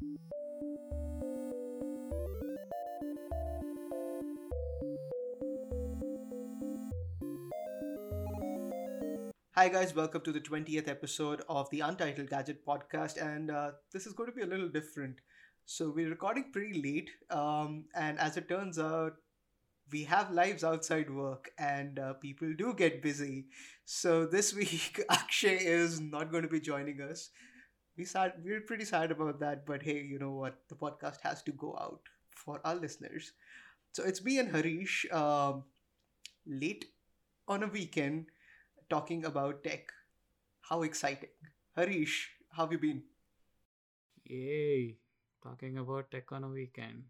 Hi, guys, welcome to the 20th episode of the Untitled Gadget podcast. And uh, this is going to be a little different. So, we're recording pretty late. Um, and as it turns out, we have lives outside work and uh, people do get busy. So, this week, Akshay is not going to be joining us. We sad, we're pretty sad about that. But hey, you know what? The podcast has to go out for our listeners. So, it's me and Harish um, late on a weekend talking about tech. How exciting. Harish, how have you been? Yay. Talking about tech on a weekend.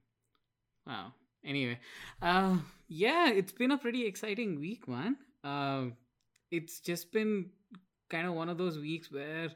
Wow. Anyway, uh, yeah, it's been a pretty exciting week, man. Uh, it's just been kind of one of those weeks where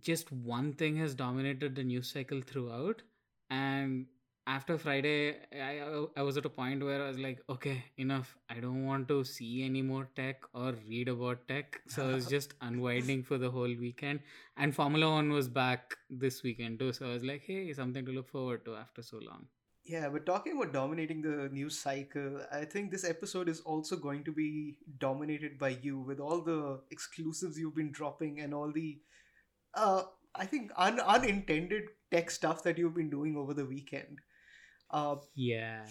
just one thing has dominated the news cycle throughout. And after Friday, I, I was at a point where I was like, okay, enough. I don't want to see any more tech or read about tech. So I was just unwinding for the whole weekend. And Formula One was back this weekend too. So I was like, hey, something to look forward to after so long. Yeah, but talking about dominating the news cycle, I think this episode is also going to be dominated by you with all the exclusives you've been dropping and all the, uh, I think, un- unintended tech stuff that you've been doing over the weekend. Uh, yeah.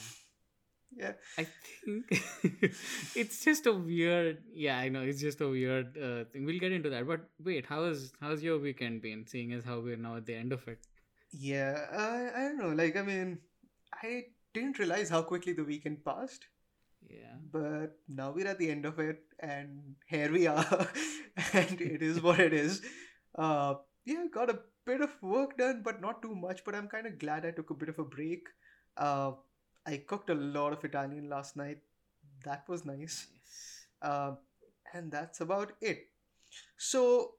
Yeah. I think it's just a weird. Yeah, I know it's just a weird uh, thing. We'll get into that. But wait, how is how's your weekend been? Seeing as how we're now at the end of it. Yeah, I, I don't know. Like, I mean, I didn't realize how quickly the weekend passed. Yeah. But now we're at the end of it, and here we are, and it is what it is. Uh, yeah, got a bit of work done, but not too much. But I'm kind of glad I took a bit of a break. Uh, I cooked a lot of Italian last night. That was nice. Uh, and that's about it. So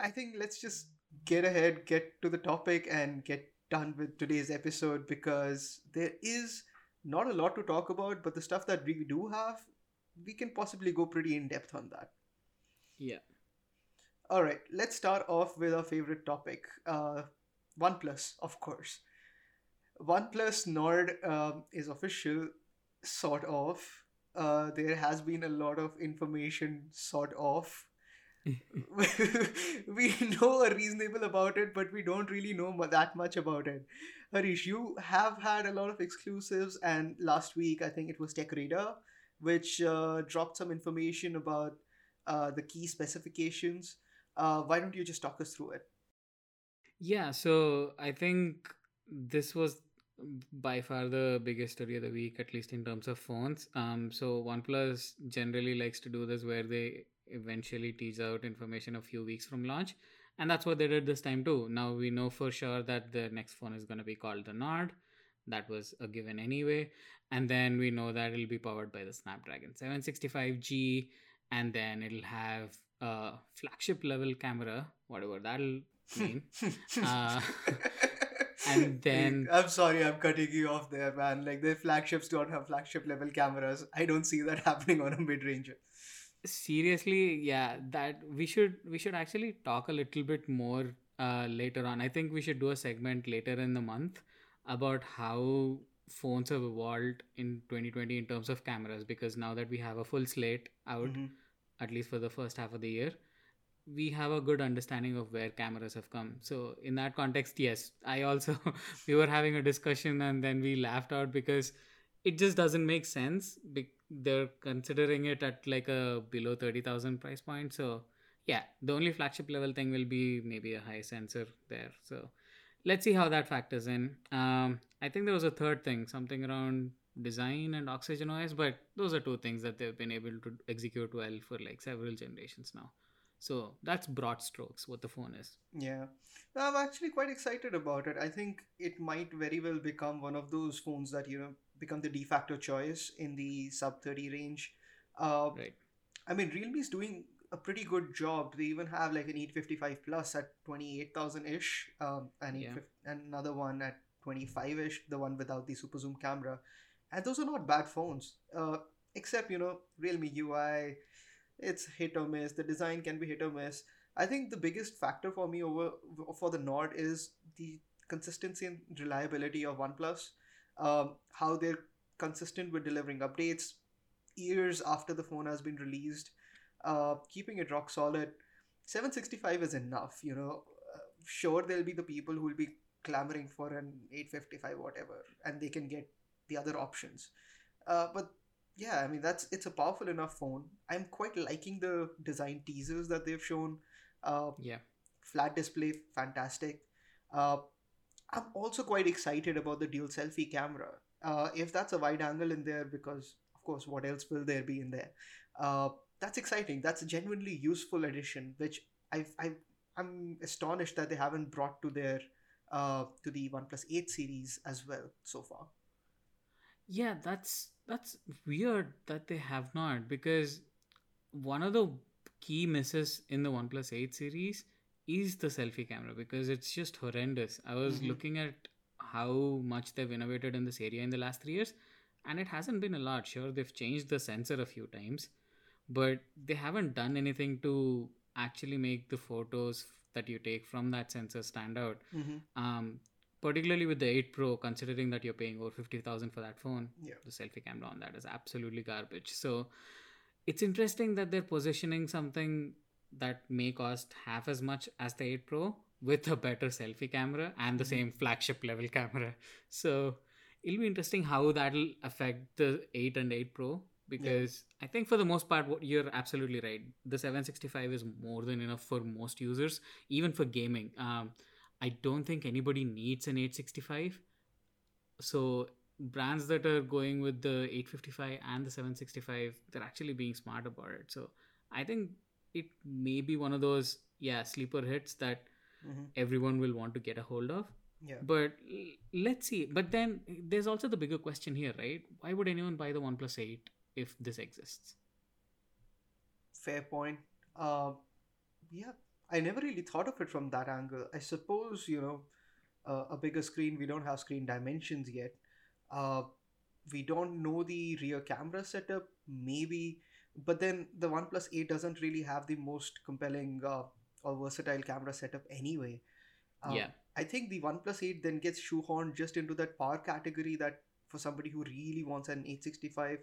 I think let's just get ahead, get to the topic, and get done with today's episode because there is not a lot to talk about, but the stuff that we do have, we can possibly go pretty in depth on that. Yeah. All right, let's start off with our favorite topic uh, OnePlus, of course. OnePlus Nord um, is official, sort of. Uh, there has been a lot of information, sort of. we know a reasonable about it, but we don't really know that much about it. Harish, you have had a lot of exclusives, and last week I think it was Tech Radar, which uh, dropped some information about uh, the key specifications. Uh, why don't you just talk us through it? Yeah. So I think this was by far the biggest story of the week, at least in terms of phones. Um. So OnePlus generally likes to do this where they eventually tease out information a few weeks from launch. And that's what they did this time too. Now we know for sure that the next phone is going to be called the Nord. That was a given anyway. And then we know that it'll be powered by the Snapdragon 765G. And then it'll have a flagship level camera, whatever that'll mean. uh, and then I'm sorry, I'm cutting you off there, man. Like the flagships don't have flagship level cameras. I don't see that happening on a mid ranger. seriously yeah that we should we should actually talk a little bit more uh, later on i think we should do a segment later in the month about how phones have evolved in 2020 in terms of cameras because now that we have a full slate out Mhm. At least for the first half of the year we have a good understanding of where cameras have come. So in that context yes i also we were having a discussion and then we laughed out because it just doesn't make sense. They're considering it at like a below 30000 price point. So yeah the only flagship level thing will be maybe a high sensor there. So let's see how that factors in. Um i think there was a third thing something around design and oxygen os but those are two things that they've been able to execute well for like several generations now so that's broad strokes what the phone is Yeah. I'm actually quite excited about it. I think it might very well become one of those phones that, you know, become the de facto choice in the sub 30 range. Uh, right I mean, Realme's doing a pretty good job. They even have like an 855 Plus at 28,000 ish, um, and, Yeah. and another one at 25 ish, the one without the super zoom camera. And those are not bad phones, uh, except, you know, Realme UI, it's hit or miss. The design can be hit or miss. I think the biggest factor for me over for the Nord is the consistency and reliability of OnePlus. Um, how they're consistent with delivering updates years after the phone has been released, uh, keeping it rock solid. 765 is enough, you know. Uh, sure, there'll be the people who will be clamoring for an 855 whatever, and they can get the other options. Uh, but yeah, I mean that's it's a powerful enough phone. I'm quite liking the design teasers that they've shown. Uh, Yeah. flat display, fantastic. Uh, I'm also quite excited about the dual selfie camera. Uh, if that's a wide angle in there, because of course, what else will there be in there? Uh, that's exciting. That's a genuinely useful addition, which I've, I've I'm astonished that they haven't brought to their uh, to the OnePlus 8 series as well so far. Yeah, that's that's weird that they have not because one of the key misses in the OnePlus 8 series is the selfie camera because it's just horrendous. I was Mhm. looking at how much they've innovated in this area in the last three years, and it hasn't been a lot. Sure, they've changed the sensor a few times, but they haven't done anything to actually make the photos that you take from that sensor stand out Mm-hmm. um, particularly with the 8 Pro, considering that you're paying over 50,000 for that phone, Yeah. the selfie camera on that is absolutely garbage. So it's interesting that they're positioning something that may cost half as much as the 8 Pro with a better selfie camera and the Mhm. same flagship level camera. So it'll be interesting how that'll affect the 8 and 8 Pro because I think for the most part, what you're absolutely right. The 765 is more than enough for most users, even for gaming. Um, I don't think anybody needs an 865. So brands that are going with the 855 and the 765, they're actually being smart about it. So I think it may be one of those yeah sleeper hits that Mm-hmm. everyone will want to get a hold of. Yeah. But l- let's see. But then there's also the bigger question here, right? Why would anyone buy the OnePlus 8 if this exists? Fair point. Uh, yeah, I never really thought of it from that angle. I suppose, you know, uh, a bigger screen, we don't have screen dimensions yet. Uh, we don't know the rear camera setup, maybe, but then the OnePlus 8 doesn't really have the most compelling uh, or versatile camera setup anyway. Um, yeah. I think the OnePlus 8 then gets shoehorned just into that power category that for somebody who really wants an 865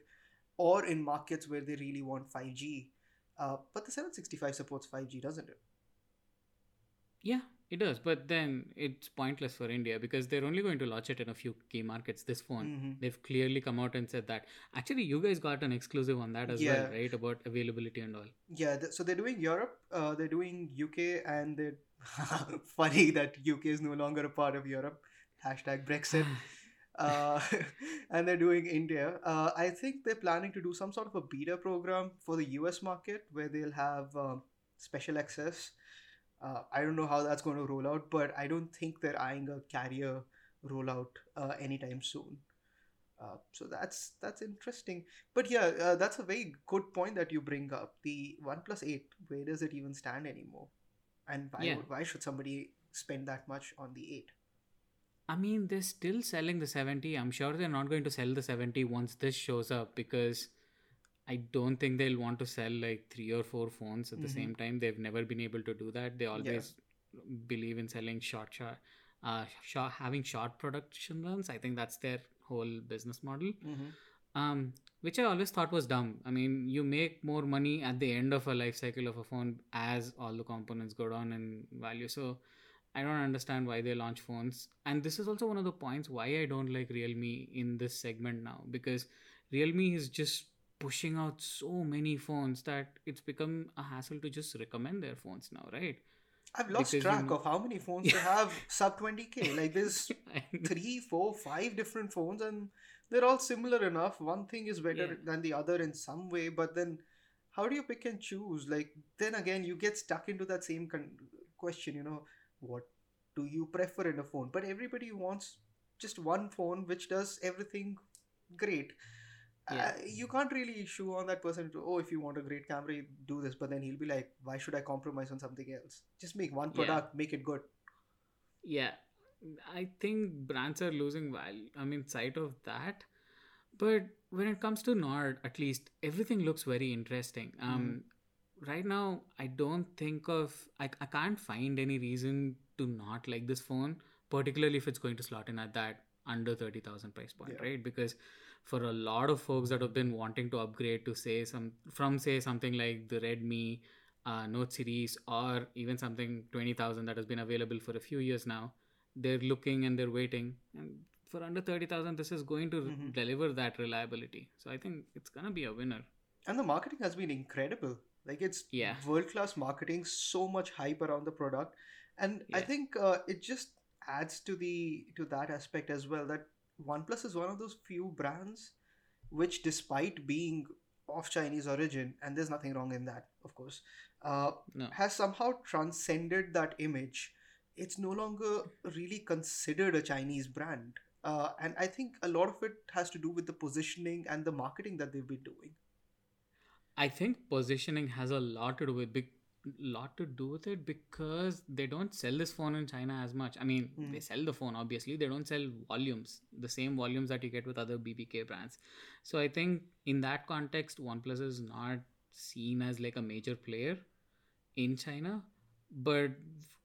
or in markets where they really want 5G. Uh, but the 765 supports 5G, doesn't it? Yeah, it does. But then it's pointless for India because they're only going to launch it in a few key markets this phone. Mhm. They've clearly come out and said that. Actually, you guys got an exclusive on that as Yeah. well, right? About availability and all. Yeah, th- so they're doing Europe, uh, they're doing UK, and they're funny that UK is no longer a part of Europe. Hashtag Brexit. uh, and they're doing India. Uh, I think they're planning to do some sort of a beta program for the US market where they'll have um, special access. Uh, I don't know how that's going to roll out, but I don't think they're eyeing a carrier rollout uh, anytime soon. Uh, so that's that's interesting. But yeah, uh, that's a very good point that you bring up. The OnePlus 8, where does it even stand anymore? And why Yeah. would, why should somebody spend that much on the 8? I mean, they're still selling the 7T. I'm sure they're not going to sell the 7T once this shows up because I don't think they'll want to sell like three or four phones at the Mhm. same time. They've never been able to do that. They always believe in selling short, short, uh, short, having short production runs. I think that's their whole business model. Mm-hmm. Um, which I always thought was dumb. I mean, you make more money at the end of a life cycle of a phone as all the components go down in value. So I don't understand why they launch phones. And this is also one of the points why I don't like Realme in this segment now because Realme is just pushing out so many phones that it's become a hassle to just recommend their phones now, right? I've lost Because, you track know- of how many phones they have sub 20k. Like there's three, four, five different phones, and they're all similar enough. One thing is better Yeah. than the other in some way, but then how do you pick and choose? Like then again, you get stuck into that same con- question. You know, what do you prefer in a phone? But everybody wants just one phone which does everything great. Yeah. Uh, you can't really shoe on that person to oh if you want a great camera you do this but then he'll be like why should i compromise on something else? Just make one Yeah. product make it good. Yeah. I think brands are losing value i mean sight of that. But when it comes to nord at least everything looks very interesting. Um right now i don't think of I, I can't find any reason to not like this phone particularly if it's going to slot in at that under 30000 price point Yeah. right? Because for a lot of folks that have been wanting to upgrade to say some from say something like the redmi uh, note series or even something 20000 that has been available for a few years now they're looking and they're waiting. And for under 30000 this is going to Mhm. deliver that reliability. So i think it's going to be a winner. And the marketing has been incredible. Like it's Yeah. world class marketing so much hype around the product. And i think uh, it just adds to the to that aspect as well that oneplus is one of those few brands which despite being of chinese origin and there's nothing wrong in that of course uh, no. has somehow transcended that image. It's no longer really considered a chinese brand. Uh, and i think a lot of it has to do with the positioning and the marketing that they've been doing. I think positioning has a lot to do with big lot to do with it because they don't sell this phone in China as much. I mean, Mm. they sell the phone obviously, they don't sell volumes, the same volumes that you get with other BBK brands. So I think in that context, OnePlus is not seen as like a major player in China, but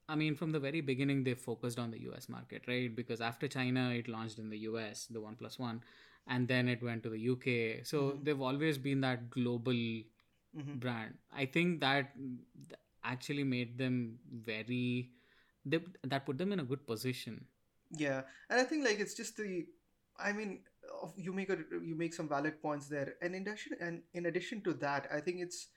I mean, from the very beginning, they focused on the US market, right? Because after China, it launched in the US, the OnePlus One, and then it went to the UK. So Mhm. they've always been that global Mhm. brand. I think that actually made them very, they, that put them in a good position. Yeah, and I think like it's just the, I mean, you make a you make some valid points there, and in addition and in addition to that, I think it's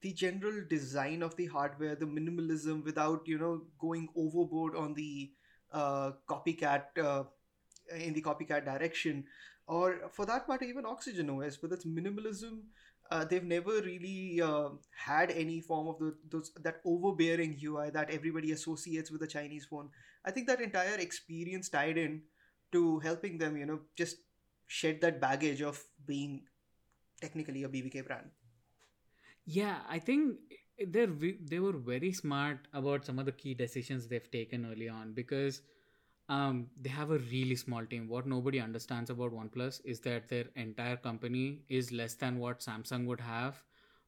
the general design of the hardware, the minimalism without you know going overboard on the uh, copycat uh, in the copycat direction, or for that matter, even Oxygen OS with its minimalism. Uh, they've never really uh, had any form of the, those that overbearing UI that everybody associates with a Chinese phone. I think that entire experience tied in to helping them, you know, just shed that baggage of being technically a BBK brand. Yeah, I think they're they were very smart about some of the key decisions they've taken early on because um, they have a really small team. What nobody understands about OnePlus is that their entire company is less than what Samsung would have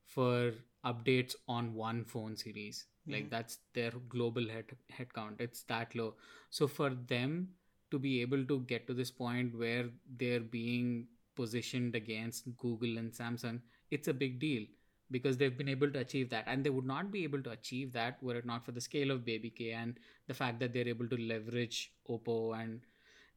for updates on one phone series. Like that's their global head head count. It's that low. So for them to be able to get to this point where they're being positioned against Google and Samsung, it's a big deal because they've been able to achieve that. And they would Nord be able to achieve that were it not for the scale of BBK and the fact that they're able to leverage oppo and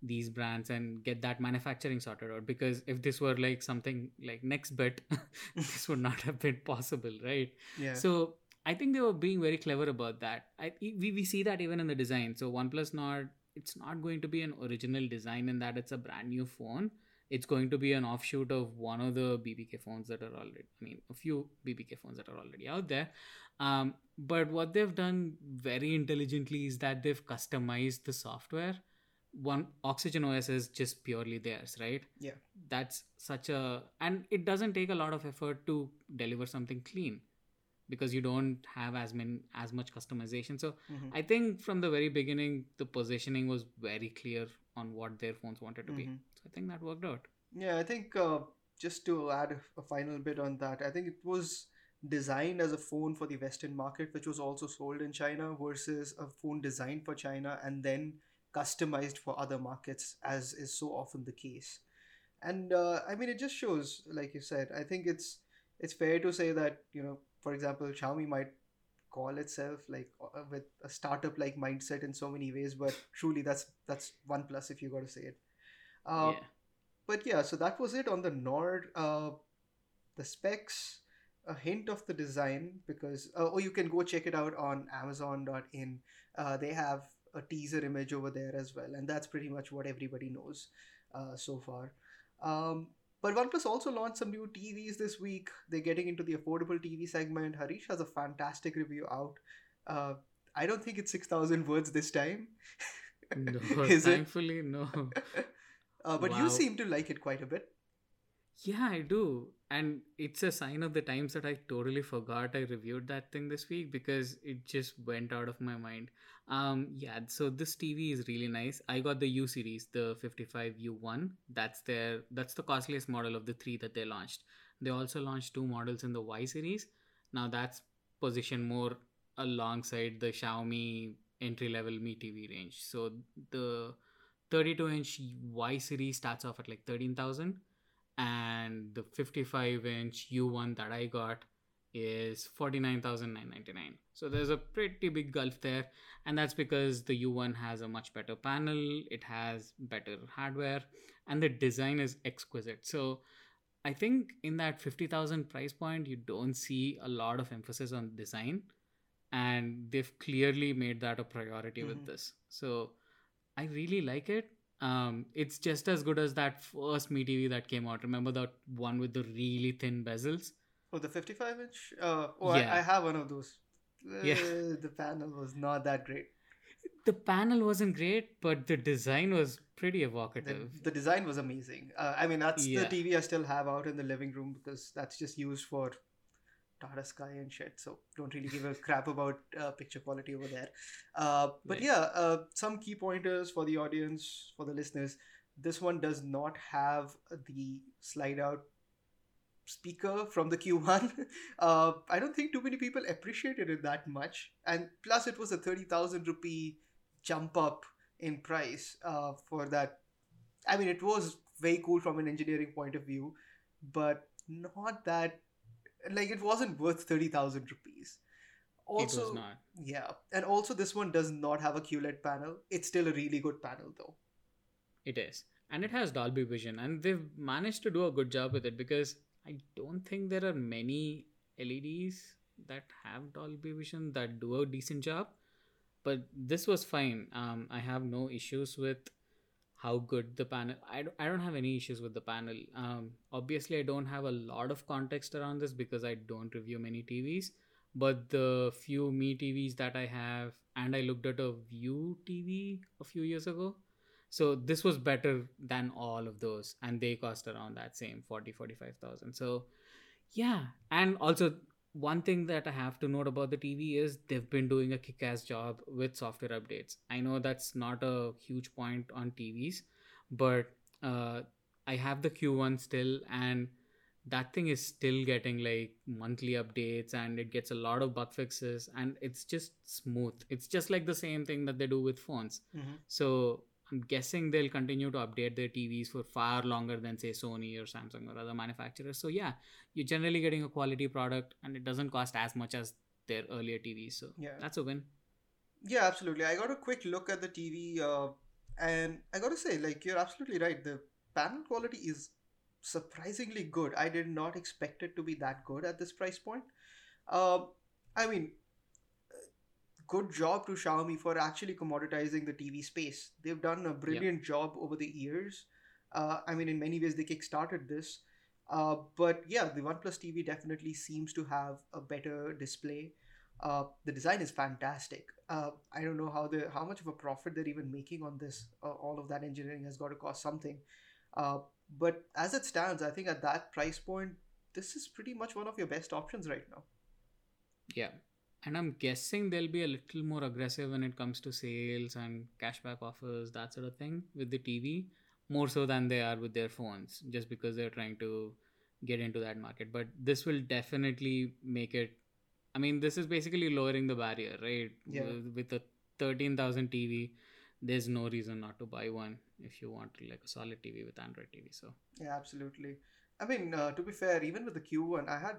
these brands and get that manufacturing sorted out. Because if this were like something like nextbit this would not have been possible right? Yeah. so i think they were being very clever about that. I, we, we see that even in the design. So oneplus not it's not going to be an original design in that it's a brand new phone it's going to be an offshoot of one of the BBK phones that are already, I mean, a few BBK phones that are already out there. Um, but what they've done very intelligently is that they've customized the software. One Oxygen OS is just purely theirs, right? Yeah. That's such a, and it doesn't take a lot of effort to deliver something clean because you don't have as many as much customization. So Mhm. I think from the very beginning, the positioning was very clear on what their phones wanted to be. Mhm. So I think that worked out. Yeah, I think uh, just to add a- a final bit on that, I think it was designed as a phone for the Western market, which was also sold in China, versus a phone designed for China and then customized for other markets, as is so often the case. And uh, I mean, it just shows, like you said, I think it's it's fair to say that you know, for example, Xiaomi might call itself like uh, with a startup like mindset in so many ways, but truly that's that's one plus if you got to say it. Uh, yeah. but yeah, so that was it on the Nord. Uh, the specs, a hint of the design, because uh, or you can go check it out on Amazon.in. Uh, they have a teaser image over there as well, and that's pretty much what everybody knows uh, so far. Um, but OnePlus also launched some new TVs this week. They're getting into the affordable TV segment. Harish has a fantastic review out. Uh, I don't think it's six thousand words this time. No, it? thankfully, no. Uh, but Wow. you seem to like it quite a bit. Yeah, I do. And it's a sign of the times that I totally forgot I reviewed that thing this week because it just went out of my mind. Um, yeah, so this TV is really nice. I got the U series, the 55U1. That's their that's the costliest model of the three that they launched. They also launched two models in the Y series. Now that's positioned more alongside the Xiaomi entry level Mi TV range. So the 32 inch Y series starts off at like 13,000 and the 55 inch U1 that I got is 49,999. So there's a pretty big gulf there and that's because the U1 has a much better panel, it has better hardware and the design is exquisite. So I think in that 50,000 price point you don't see a lot of emphasis on design and they've clearly made that a priority with Mhm. this. So I really like it. Um, it's just as good as that first Mi TV that came out. Remember that one with the really thin bezels? Oh, the 55 inch? Uh, oh, Yeah. I, I have one of those. Yeah. Uh, the panel was not that great. The panel wasn't great, but the design was pretty The, evocative. the design was amazing. Uh, I mean, that's Yeah. the TV I still have out in the living room because that's just used for Tata Sky and shit. So don't really give a crap about uh, picture quality over there. Uh, but yeah, uh, some key pointers for the audience, for the listeners. This one does not have the slide out speaker from the Q1. Uh, I don't think too many people appreciated it that much. And plus, it was a 30,000 rupee jump up in price uh, for that. I mean, it was very cool from an engineering point of view, but not that, like, it wasn't worth 30,000 rupees. it was Also, not. yeah. And also, this one does not have a QLED panel. It's still a really good panel, though. It is. And it has Dolby Vision. And they've managed to do a good job with it because I don't think there are many LEDs that have Dolby Vision that do a decent job. But this was fine. Um, I have no issues with how good the panel I don't, I don't have any issues with the panel. Um, obviously i don't have a lot of context around this because i don't review many tvs but the few Mi tvs that i have and i looked at a Vu tv a few years ago. So this was better than all of those and they cost around that same 40 45000 so yeah and also one thing that i have to note about the tv is they've been doing a kick-ass job with software updates. I know that's not a huge point on tvs but uh, i have the q1 still and that thing is still getting like monthly updates and it gets a lot of bug fixes and it's just smooth. It's just like the same thing that they do with phones. So I'm guessing they'll continue to update their TVs for far longer than say Sony or Samsung or other manufacturers. So yeah, you're generally getting a quality product and it doesn't cost as much as their earlier TVs. So Yeah. that's a win. Yeah, absolutely. I got a quick look at the TV, uh, and I got to say, like, you're absolutely right. The panel quality is surprisingly good. I did not expect it to be that good at this price point. Uh, I mean, good job to Xiaomi for actually commoditizing the TV space. They've done a brilliant job over the years. Uh, I mean, in many ways, they kickstarted this. Uh, but yeah, the OnePlus TV definitely seems to have a better display. Uh, the design is fantastic. Uh, I don't know how the how much of a profit they're even making on this. Uh, all of that engineering has got to cost something. Uh, but as it stands, I think at that price point, this is pretty much one of your best options right now. Yeah. And I'm guessing they'll be a little more aggressive when it comes to sales and cashback offers, that sort of thing with the TV, more so than they are with their phones, just because they're trying to get into that market. But this will definitely make it. I mean, this is basically lowering the barrier, right? Yeah. With, a 13,000 TV, there's no reason not to buy one if you want like a solid TV with Android TV. So, Yeah, absolutely. I mean, uh, to be fair, even with the Q1, I had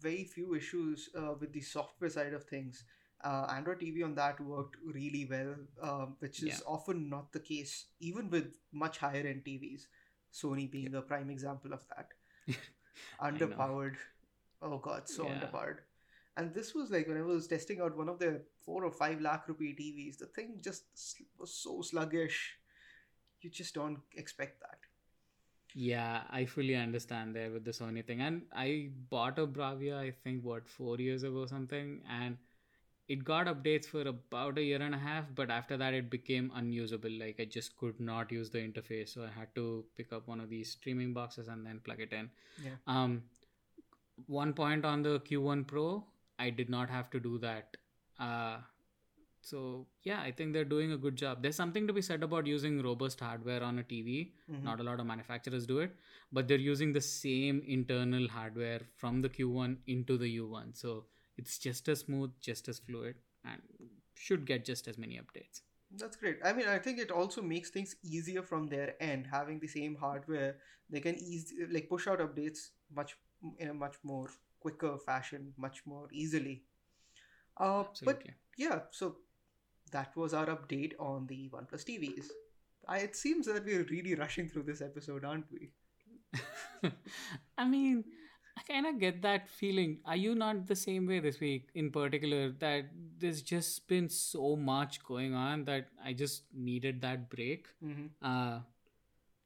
very few issues uh, with the software side of things. Uh, Android TV on that worked really well, um, which is Yeah. often not the case, even with much higher end TVs. Sony being a prime example of that. Underpowered. Oh god, so Yeah. underpowered. And this was like when I was testing out one of the four or five lakh rupee TVs. The thing just was so sluggish. You just don't expect that. Yeah, I fully understand there with the Sony thing. And I bought a Bravia, I think, what, four years ago or something. And it got updates for about a year and a half. But after that, it became unusable. Like, I just could not use the interface. So I had to pick up one of these streaming boxes and then plug it in. Yeah. Um, one point on the Q1 Pro, I did not have to do that. Uh, so yeah, I think they're doing a good job. There's something to be said about using robust hardware on a TV. Mhm. Not a lot of manufacturers do it, but they're using the same internal hardware from the Q1 into the U1. So it's just as smooth, just as fluid, and should get just as many updates. That's great. I mean, I think it also makes things easier from their end, having the same hardware. They can easy like push out updates much in a much more quicker fashion, much more easily. Uh, but yeah, so that was our update on the OnePlus TVs. I, it seems that we're really rushing through this episode, aren't we? I mean, I kind of get that feeling. Are you not the same way this week in particular that there's just been so much going on that I just needed that break? Mm-hmm. Uh,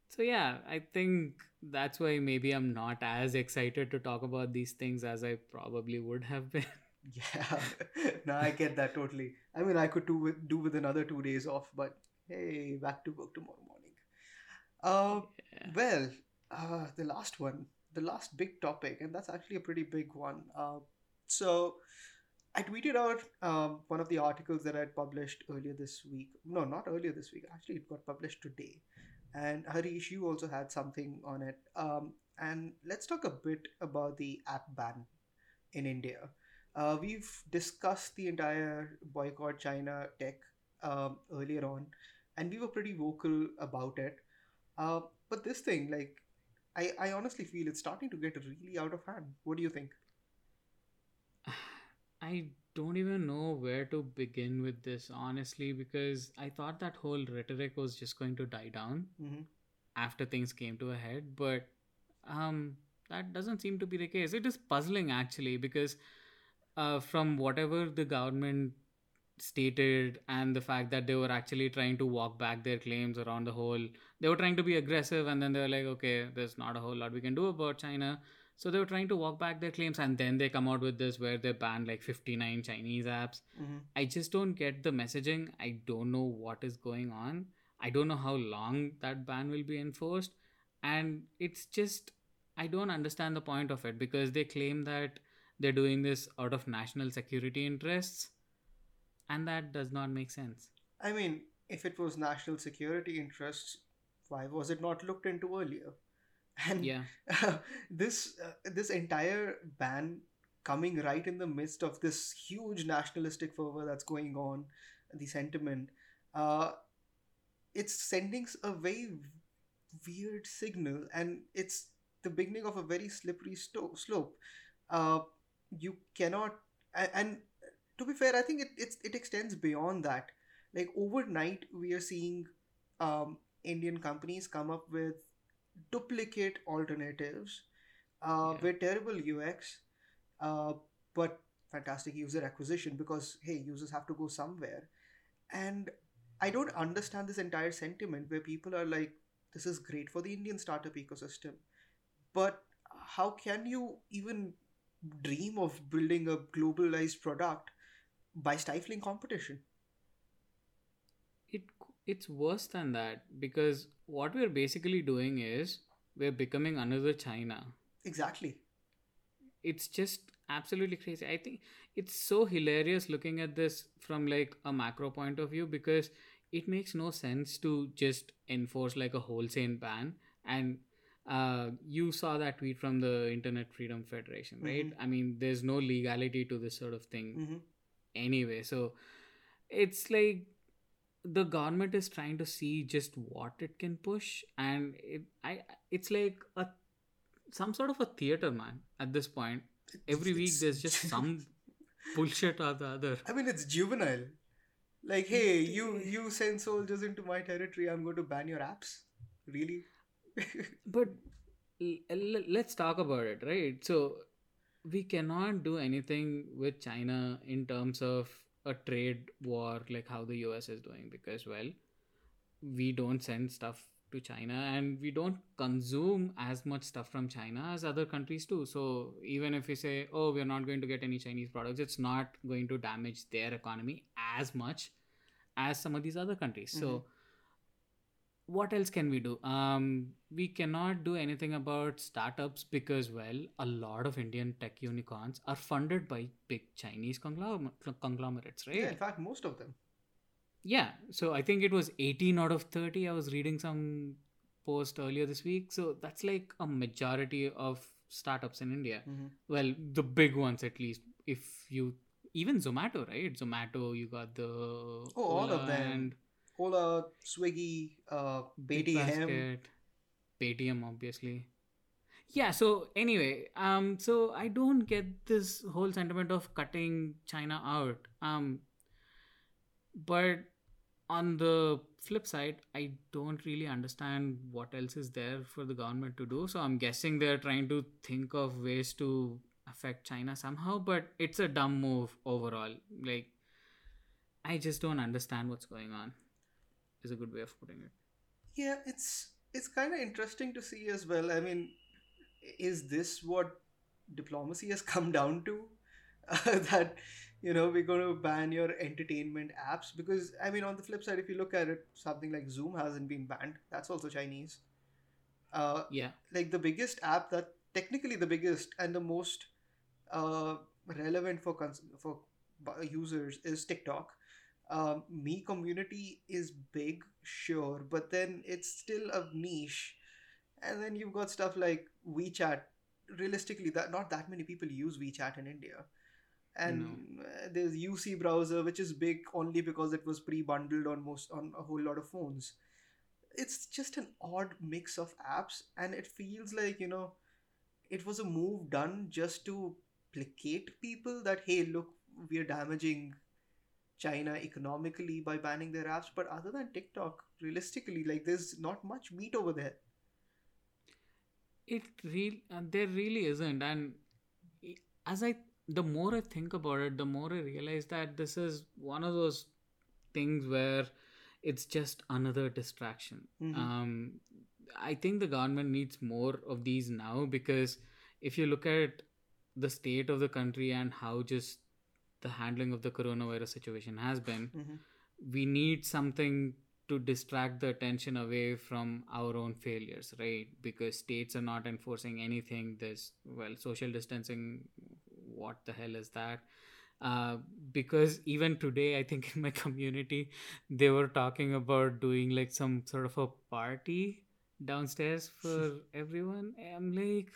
so yeah, I think that's why maybe I'm not as excited to talk about these things as I probably would have been. Yeah, no, I get that totally. I mean, I could do with do with another two days off, but hey, back to work tomorrow morning. Uh, Yeah. well, uh, the last one, the last big topic, and that's actually a pretty big one. Uh, so I tweeted out um, one of the articles that I had published earlier this week. No, not earlier this week. Actually, it got published today. And Harish, you also had something on it. Um, and let's talk a bit about the app ban in India. Uh, we've discussed the entire boycott China tech um, earlier on, and we were pretty vocal about it. Uh, but this thing, like, I, I honestly feel it's starting to get really out of hand. What do you think? I don't even know where to begin with this, honestly, because I thought that whole rhetoric was just going to die down hmm after things came to a head, but um, that doesn't seem to be the case. It is puzzling actually, because uh, from whatever the government stated and the fact that they were actually trying to walk back their claims around the whole they were trying to be aggressive and then they were like okay there's not a whole lot we can do about china. So they were trying to walk back their claims and then they come out with this where they banned like 59 chinese apps. Hmm i just don't get the messaging. I don't know what is going on. I don't know how long that ban will be enforced. And it's just i don't understand the point of it because they claim that they're doing this out of national security interests and that does not make sense I mean, if it was national security interests, why was it not looked into earlier? And yeah this uh, this entire ban coming right in the midst of this huge nationalistic fervor that's going on, the sentiment, uh, it's sending a very weird signal, and it's the beginning of a very slippery sto- slope. Uh, you cannot, and, to be fair, I think it it's, it extends beyond that. Like overnight, we are seeing um, Indian companies come up with duplicate alternatives uh, Yeah. with terrible UX, uh, but fantastic user acquisition because hey, users have to go somewhere, and I don't understand this entire sentiment where people are like, this is great for the Indian startup ecosystem, but how can you even dream of building a globalized product by stifling competition? it it's worse than that because what we're basically doing is we're becoming another china Exactly. it's just absolutely crazy i think it's so hilarious looking at this from like a macro point of view because it makes no sense to just enforce like a wholesale ban and uh, you saw that tweet from the internet freedom federation right Mhm. i mean there's no legality to this sort of thing hmm anyway so it's like the government is trying to see just what it can push and it i it's like a some sort of a theater man at this point every week there's just some bullshit or the other I mean, it's juvenile. Like, hey, you you send soldiers into my territory. I'm going to ban your apps. Really? But let's talk about it right? So we cannot do anything with china in terms of a trade war like how the us is doing because well we don't send stuff to china and we don't consume as much stuff from china as other countries do. So even if we say oh we're not going to get any chinese products it's not going to damage their economy as much as some of these other countries. So Mhm. What else can we do um we cannot do anything about startups because well a lot of indian tech unicorns are funded by big chinese conglom- conglomerates right Yeah, in fact, most of them. yeah so i think it was 18 out of 30 i was reading some post earlier this week so that's like a majority of startups in india hmm well the big ones at least if you even Zomato, right? Zomato, you got the Oh, all of them. and Ola, Swiggy, uh. Paytm, obviously. Yeah. So anyway, um, so I don't get this whole sentiment of cutting China out. Um, but on the flip side, I don't really understand what else is there for the government to do. So I'm guessing they're trying to think of ways to affect China somehow, but it's a dumb move overall. Like, I just don't understand what's going on. Is a good way of putting it. Yeah, it's it's kind of interesting to see as well. I mean, is this what diplomacy has come down to? that you know we're going to ban your entertainment apps because I mean, on the flip side, if you look at it, something like Zoom hasn't been banned. That's also Chinese. Uh, Yeah. like the biggest app that technically the biggest and the most uh, relevant for cons- for users is TikTok. Um, Mi community is big, sure, but then it's still a niche. And then you've got stuff like WeChat. Realistically, that not that many people use WeChat in India. And uh, there's UC browser, which is big only because it was pre-bundled on most on a whole lot of phones. It's just an odd mix of apps, and it feels like you know, it was a move done just to placate people that hey, look, we're damaging China economically by banning their apps. But other than TikTok, realistically, like there's not much meat over there. it real uh, there really isn't and as i the more i think about it the more i realize that this is one of those things where it's just another distraction Mhm. um i think the government needs more of these now because if you look at the state of the country and how just the handling of the coronavirus situation has been Mhm. we need something to distract the attention away from our own failures right? Because states are not enforcing anything. There's well social distancing what the hell is that? Uh, because even today i think in my community they were talking about doing like some sort of a party downstairs for everyone. I'm like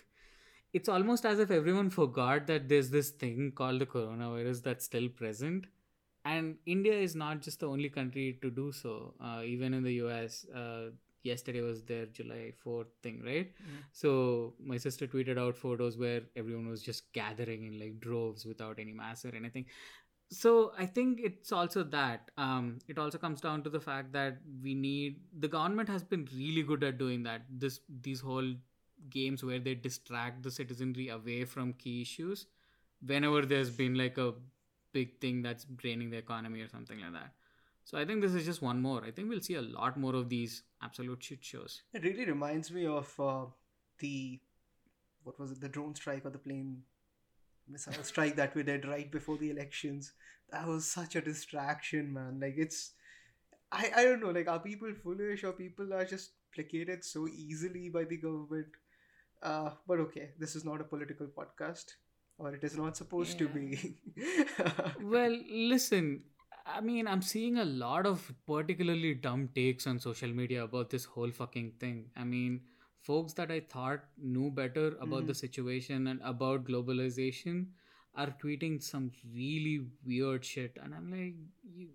it's almost as if everyone forgot that there's this thing called the coronavirus that's still present. And india is not just the only country to do so. Uh, even in the us uh, yesterday was their july 4th thing right? Mhm. so my sister tweeted out photos where everyone was just gathering in like droves without any mask or anything. So i think it's also that um, it also comes down to the fact that we need the government has been really good at doing that. This these whole games where they distract the citizenry away from key issues whenever there's been like a big thing that's draining the economy or something like that so i think this is just one more i think we'll see a lot more of these absolute shit shows It really reminds me of uh, the what was it, the drone strike or the plane missile strike that we did right before the elections. That was such a distraction, man. Like it's, I I don't know. Like are people foolish or people are just placated so easily by the government? Uh, but okay, this is not a political podcast, or it is not supposed to be. well listen i mean i'm seeing a lot of particularly dumb takes on social media about this whole fucking thing. I mean folks that i thought knew better about the situation and about globalization are tweeting some really weird shit. And i'm like you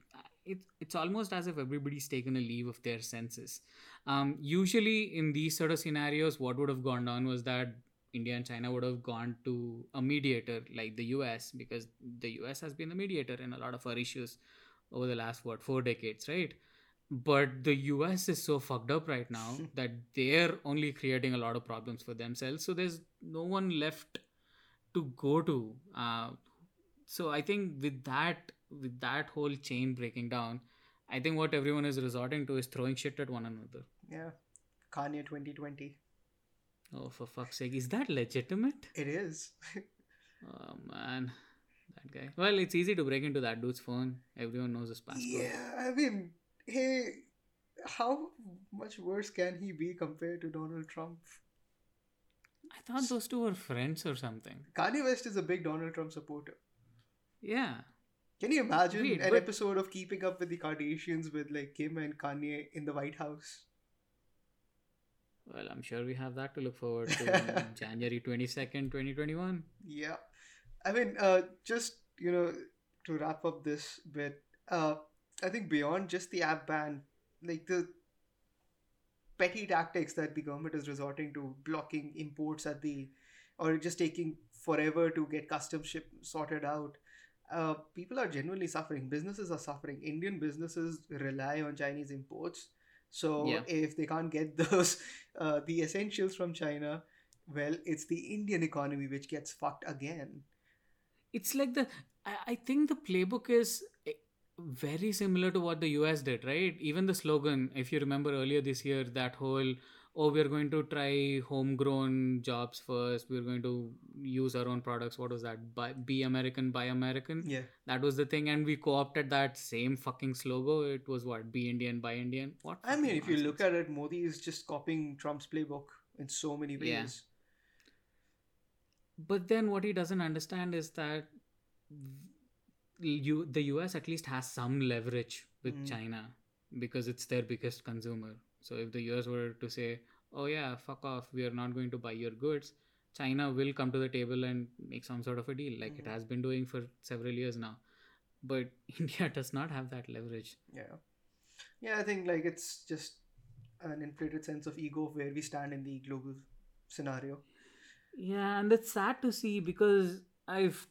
it's it's almost as if everybody's taken a leave of their senses um, usually in these sort of scenarios what would have gone down was that India and China would have gone to a mediator like the US because the US has been the mediator in a lot of our issues over the last what four decades, right? But the US is so fucked up right now that they're only creating a lot of problems for themselves. So there's no one left to go to. Uh, so I think with that, with that whole chain breaking down, I think what everyone is resorting to is throwing shit at one another. yeah, Kanye 2020. Oh, for fuck's sake, is that legitimate? It is. Oh man, that guy. Well, it's easy to break into that dude's phone. Everyone knows his password. Yeah, I mean, hey, how much worse can he be compared to Donald Trump? I thought those two were friends or something. Kanye West is a big Donald Trump supporter. Yeah. Can you imagine Wait, an but- episode of Keeping Up with the Kardashians with like Kim and Kanye in the White House? Well, I'm sure we have that to look forward to on January 22nd, 2021. Yeah. I mean, uh, just, you know, to wrap up this bit, uh, I think beyond just the app ban, like the petty tactics that the government is resorting to, blocking imports at the, or just taking forever to get customs ship sorted out. Uh, people are genuinely suffering. Businesses are suffering. Indian businesses rely on Chinese imports. So Yeah. if they can't get those, uh, the essentials from China, well, it's the Indian economy which gets fucked again. it's like the I, think the playbook is eh, very similar to what the us did right even the slogan if you remember earlier this year that whole oh we're going to try homegrown jobs first we're going to use our own products what was that buy, be american buy american Yeah. that was the thing and we co-opted that same fucking slogan it was what be indian buy indian what I mean, if you look at it, Modi is just copying Trump's playbook in so many ways. Yeah. but then what he doesn't understand is that you the US at least has some leverage with Mm. China because it's their biggest consumer. So if the US were to say, "Oh yeah, fuck off, we are not going to buy your goods," China will come to the table and make some sort of a deal, like it Mhm. has been doing for several years now. But India does not have that leverage. Yeah. Yeah, I think like it's just an inflated sense of ego of where we stand in the global scenario. Yeah, and it's sad to see because I've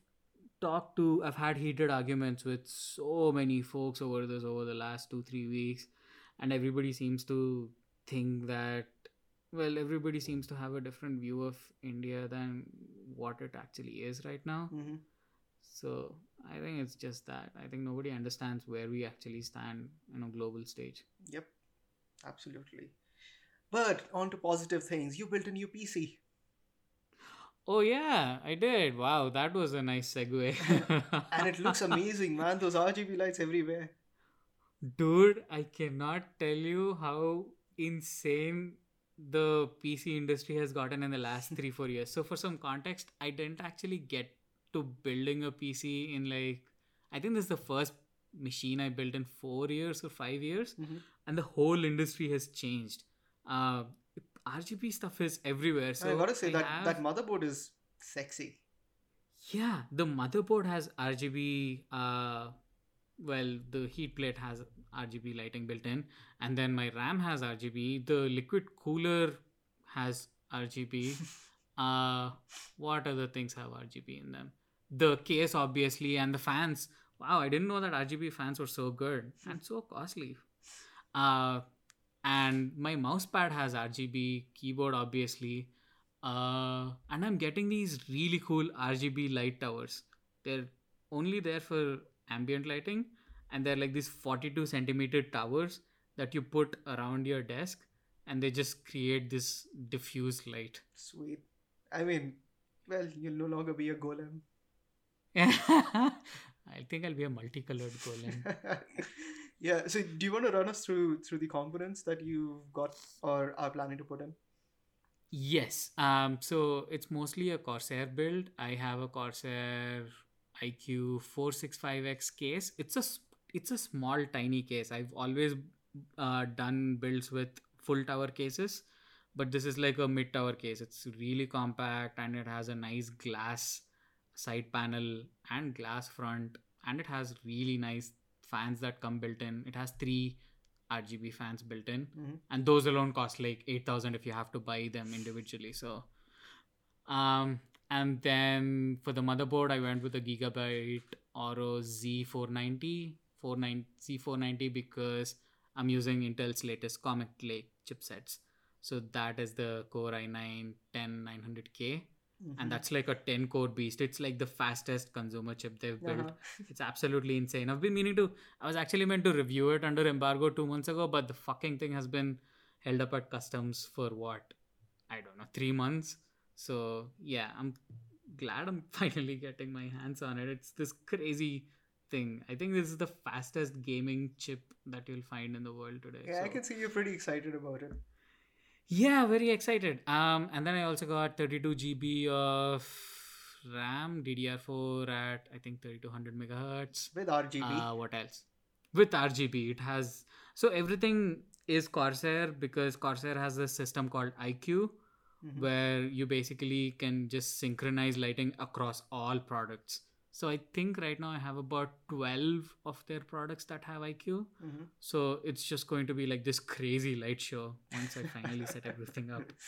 talked to, I've had heated arguments with so many folks over this over the last two, three weeks, and everybody seems to think that, well, everybody seems to have a different view of India than what it actually is right now. hmm So I think it's just that. I think nobody understands where we actually stand on a global stage. Yep, absolutely. But on to positive things. You built a new PC. Oh, yeah, I did. Wow, that was a nice segue. and it looks amazing, man. Those RGB lights everywhere. Dude, I cannot tell you how insane the PC industry has gotten in the last three, four years. So, for some context, I didn't actually get to building a PC in like, I think this is the first machine I built in four years or five years, Mhm. and the whole industry has changed. Uh, RGB stuff is everywhere. So, I gotta say I that have- that motherboard is sexy. yeah, the motherboard has RGB. Uh, well, the heat plate has RGB lighting built in, and then my RAM has RGB. The liquid cooler has RGB. uh, what other things have RGB in them? The case, obviously, and the fans. Wow, I didn't know that RGB fans were so good and so costly. Uh, and my mouse pad has RGB keyboard, obviously. Uh, and I'm getting these really cool RGB light towers. They're only there for ambient lighting, and they're like these 42 centimeter towers that you put around your desk, and they just create this diffuse light. Sweet. I mean, well, you'll no longer be a golem. I think I'll be a multicolored golem. yeah. So, do you want to run us through through the components that you've got or are planning to put in? Yes. Um. So it's mostly a Corsair build. I have a Corsair iCUE 465X case. It's a it's a small tiny case. I've always uh, done builds with full tower cases, but this is like a mid tower case. It's really compact and it has a nice glass side panel and glass front, and it has really nice fans that come built in. It has three RGB fans built in Mhm. and those alone cost like 8000 if you have to buy them individually so um and then for the motherboard i went with the gigabyte Aorus z490 49 z490 because i'm using intel's latest Comet lake chipsets so that is the core i9 10900k Mhm. and that's like a 10 core beast it's like the fastest consumer chip they've built Uh-huh. it's absolutely insane. I've been meaning to. I was actually meant to review it under embargo two months ago, but the fucking thing has been held up at customs for what? I don't know, three months. So yeah, I'm glad I'm finally getting my hands on it. It's this crazy thing. I think this is the fastest gaming chip that you'll find in the world today. Yeah, I can see you're pretty excited about it. yeah, very excited. Um, and then I also got 32 GB of RAM, DDR4 at I think 3200 megahertz. With RGB. Uh, what else? With RGB, it has so everything is Corsair because Corsair has a system called iCUE Mhm. where you basically can just synchronize lighting across all products. So I think right now I have about 12 of their products that have iCUE. Mhm. So it's just going to be like this crazy light show once I finally set everything up.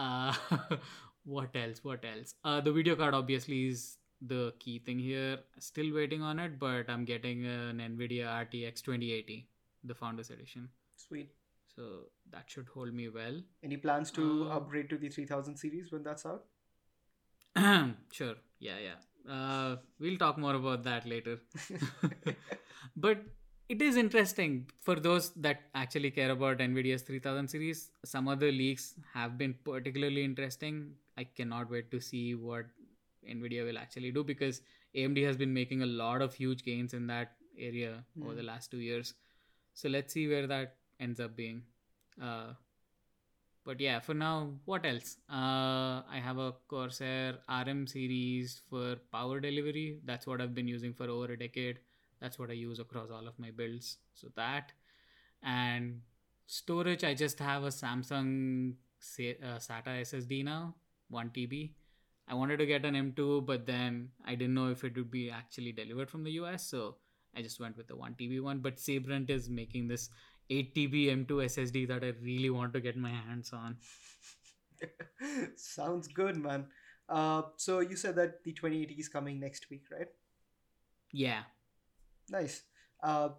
Uh, what else? What else? Uh, the video card obviously is the key thing here. Still waiting on it, but I'm getting an NVIDIA RTX 2080, the Founders Edition. Sweet. So that should hold me well. Any plans to Uh, upgrade to the 3000 series when that's out? sure. Yeah, yeah. Uh, we'll talk more about that later. but it is interesting for those that actually care about NVIDIA's 3000 series. Some other leaks have been particularly interesting. I cannot wait to see what NVIDIA will actually do because AMD has been making a lot of huge gains in that area over Hmm. the last two years. So let's see where that ends up being. Uh, but yeah, for now, what else? Uh, I have a Corsair RM series for power delivery. That's what I've been using for over a decade. That's what I use across all of my builds. So that and storage, I just have a Samsung uh, SATA SSD now, 1 TB. I wanted to get an M2, but then I didn't know if it would be actually delivered from the US, so I just went with the 1 TB one. But Sabrent is making this 8 TB M2 SSD that I really want to get my hands on. Sounds good, man. Uh, so you said that the 2080 is coming next week, right? Yeah, Nice. Uh,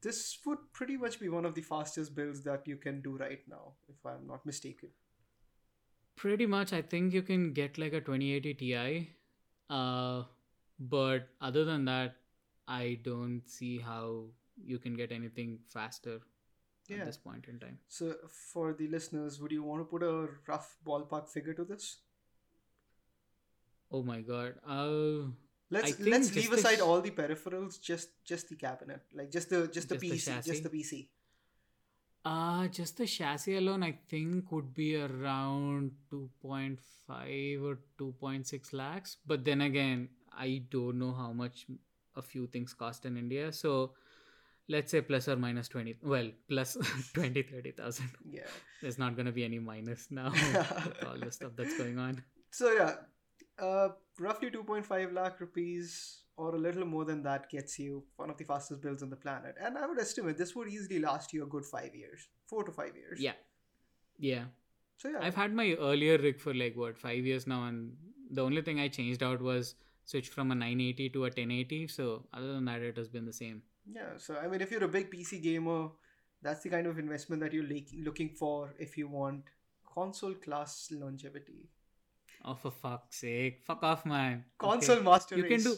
this would pretty much be one of the fastest builds that you can do right now, if I'm not mistaken. pretty much. I think you can get like a 2080 Ti. Uh, but other than that, I don't see how you can get anything faster Yeah. at this point in time. So, for the listeners, would you want to put a rough ballpark figure to this? Oh my god. Uh, Let's let's leave aside all the peripherals, just just the cabinet, like just the just the Just PC, chassis? just the PC. Uh, just the chassis alone, I think, would be around 2.5 or 2.6 lakhs. But then again, I don't know how much a few things cost in India. So let's say plus or minus 20, well, plus 20, 30,000. Yeah. There's not going to be any minus now with all the stuff that's going on. So yeah, uh, roughly 2.5 lakh rupees or a little more than that gets you one of the fastest builds on the planet. And I would estimate this would easily last you a good five years, four to five years. Yeah. Yeah. So yeah, I've had my earlier rig for like what five years now, and the only thing I changed out was switch from a 980 to a 1080. So other than that, it has been the same. Yeah. So I mean, if you're a big PC gamer, that's the kind of investment that you're like, looking for if you want console class longevity. Oh, for fuck's sake, fuck off, man. Console Okay. master You can do.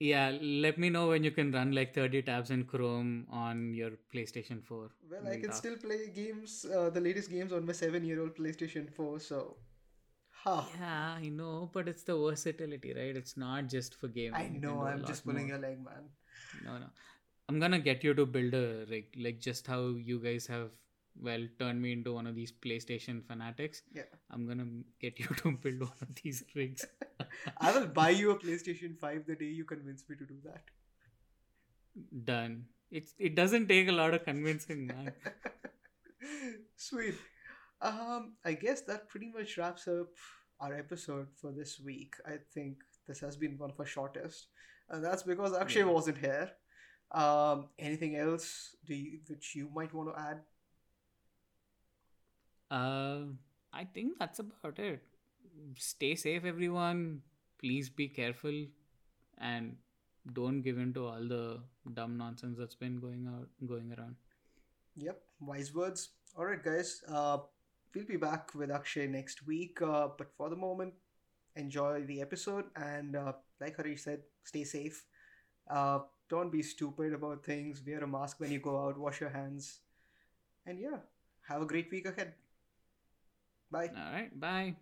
Yeah, let me know when you can run like 30 tabs in Chrome on your PlayStation 4. Well, I can still play games, uh, the latest games on my seven-year-old PlayStation 4. So, ha. Yeah, I know, but it's the versatility, right? It's not just for gaming. I know. I'm just pulling more. your leg, man. No, no. I'm gonna get you to build a rig, like just how you guys have, well, turned me into one of these PlayStation fanatics. Yeah. I'm gonna get you to build one of these rigs. I will buy you a PlayStation 5 the day you convince me to do that. Done. It's it doesn't take a lot of convincing, man. Sweet. Um, I guess that pretty much wraps up our episode for this week. I think this has been one of our shortest, and that's because Akshay Yeah. wasn't here. Um, anything else do you, which you might want to add? Uh, I think that's about it. Stay safe, everyone. Please be careful, and don't give in to all the dumb nonsense that's been going out, going around. Yep, wise words. All right, guys. Uh, we'll be back with Akshay next week. Uh, but for the moment, enjoy the episode and, uh, like Harish said, stay safe. Uh, don't be stupid about things. Wear a mask when you go out. Wash your hands. And yeah, have a great week ahead. Bye. All right, bye.